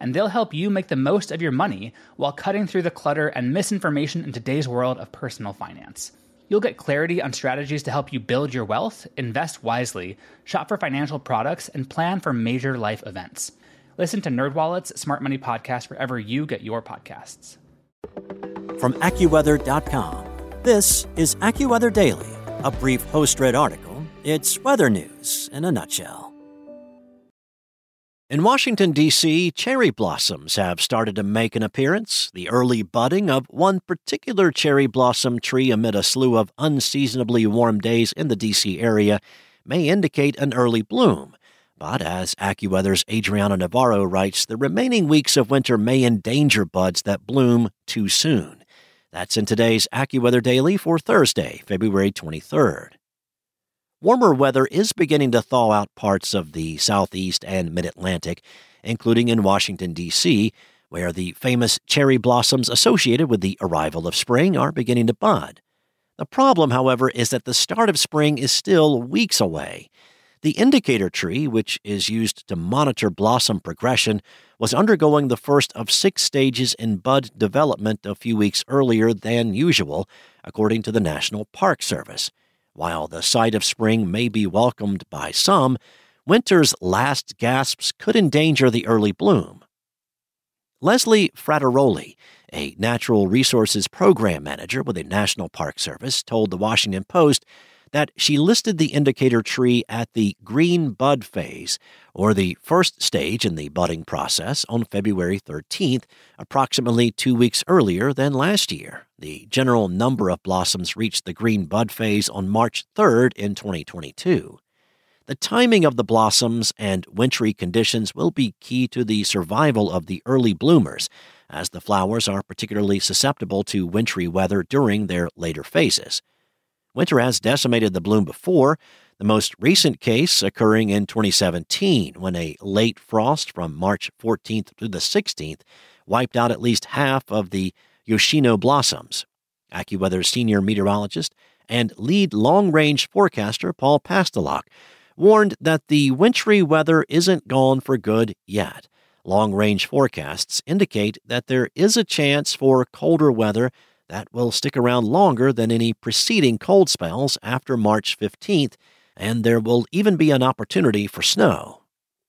and they'll help you make the most of your money while cutting through the clutter and misinformation in today's world of personal finance. You'll get clarity on strategies to help you build your wealth, invest wisely, shop for financial products, and plan for major life events. Listen to NerdWallet's Smart Money Podcast wherever you get your podcasts. From AccuWeather.com, this is AccuWeather Daily, a brief host-read article. It's weather news in a nutshell. In Washington, D.C., cherry blossoms have started to make an appearance. The early budding of one particular cherry blossom tree amid a slew of unseasonably warm days in the D.C. area may indicate an early bloom. But as AccuWeather's Adriana Navarro writes, the remaining weeks of winter may endanger buds that bloom too soon. That's in today's AccuWeather Daily for Thursday, February 23rd. Warmer weather is beginning to thaw out parts of the southeast and mid Atlantic, including in Washington, D.C., where the famous cherry blossoms associated with the arrival of spring are beginning to bud. The problem, however, is that the start of spring is still weeks away. The indicator tree, which is used to monitor blossom progression, was undergoing the first of six stages in bud development a few weeks earlier than usual, according to the National Park Service. While the sight of spring may be welcomed by some, winter's last gasps could endanger the early bloom. Leslie Frattaroli, a natural resources program manager with the National Park Service, told the Washington Post that she listed the indicator tree at the green bud phase, or the first stage in the budding process, on February 13th, approximately two weeks earlier than last year. The general number of blossoms reached the green bud phase on March 3rd in 2022. The timing of the blossoms and wintry conditions will be key to the survival of the early bloomers, as the flowers are particularly susceptible to wintry weather during their later phases. Winter has decimated the bloom before, the most recent case occurring in 2017 when a late frost from March 14th to the 16th wiped out at least half of the Yoshino blossoms. AccuWeather's senior meteorologist and lead long range forecaster Paul Pastelok warned that the wintry weather isn't gone for good yet. Long range forecasts indicate that there is a chance for colder weather that will stick around longer than any preceding cold spells after March 15th, and there will even be an opportunity for snow.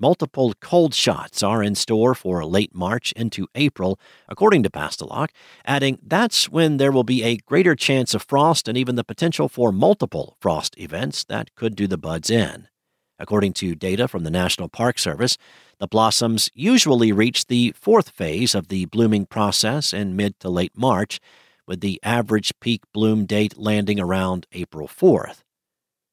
Multiple cold shots are in store for late March into April, according to Pastelok, adding that's when there will be a greater chance of frost and even the potential for multiple frost events that could do the buds in. According to data from the National Park Service, the blossoms usually reach the fourth phase of the blooming process in mid to late March, with the average peak bloom date landing around April 4th.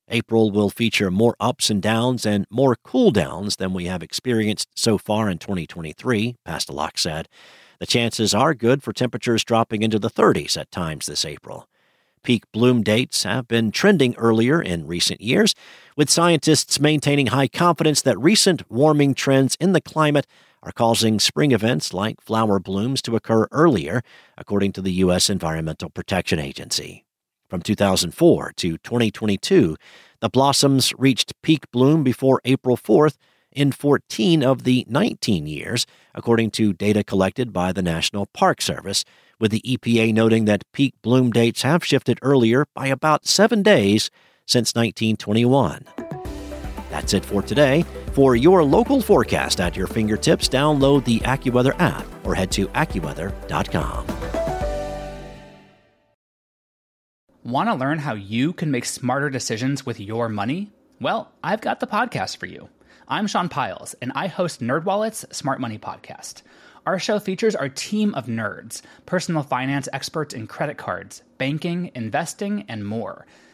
April will feature more ups and downs and more cool downs than we have experienced so far in 2023, Pastelok said. The chances are good for temperatures dropping into the 30s at times this April. Peak bloom dates have been trending earlier in recent years, with scientists maintaining high confidence that recent warming trends in the climate are causing spring events like flower blooms to occur earlier, according to the U.S. Environmental Protection Agency. From 2004 to 2022, the blossoms reached peak bloom before April 4th in 14 of the 19 years, according to data collected by the National Park Service, with the EPA noting that peak bloom dates have shifted earlier by about seven days since 1921. That's it for today. For your local forecast at your fingertips, download the AccuWeather app or head to AccuWeather.com. Want to learn how you can make smarter decisions with your money? Well, I've got the podcast for you. I'm Sean Pyles, and I host NerdWallet's Smart Money Podcast. Our show features our team of nerds, personal finance experts in credit cards, banking, investing, and more –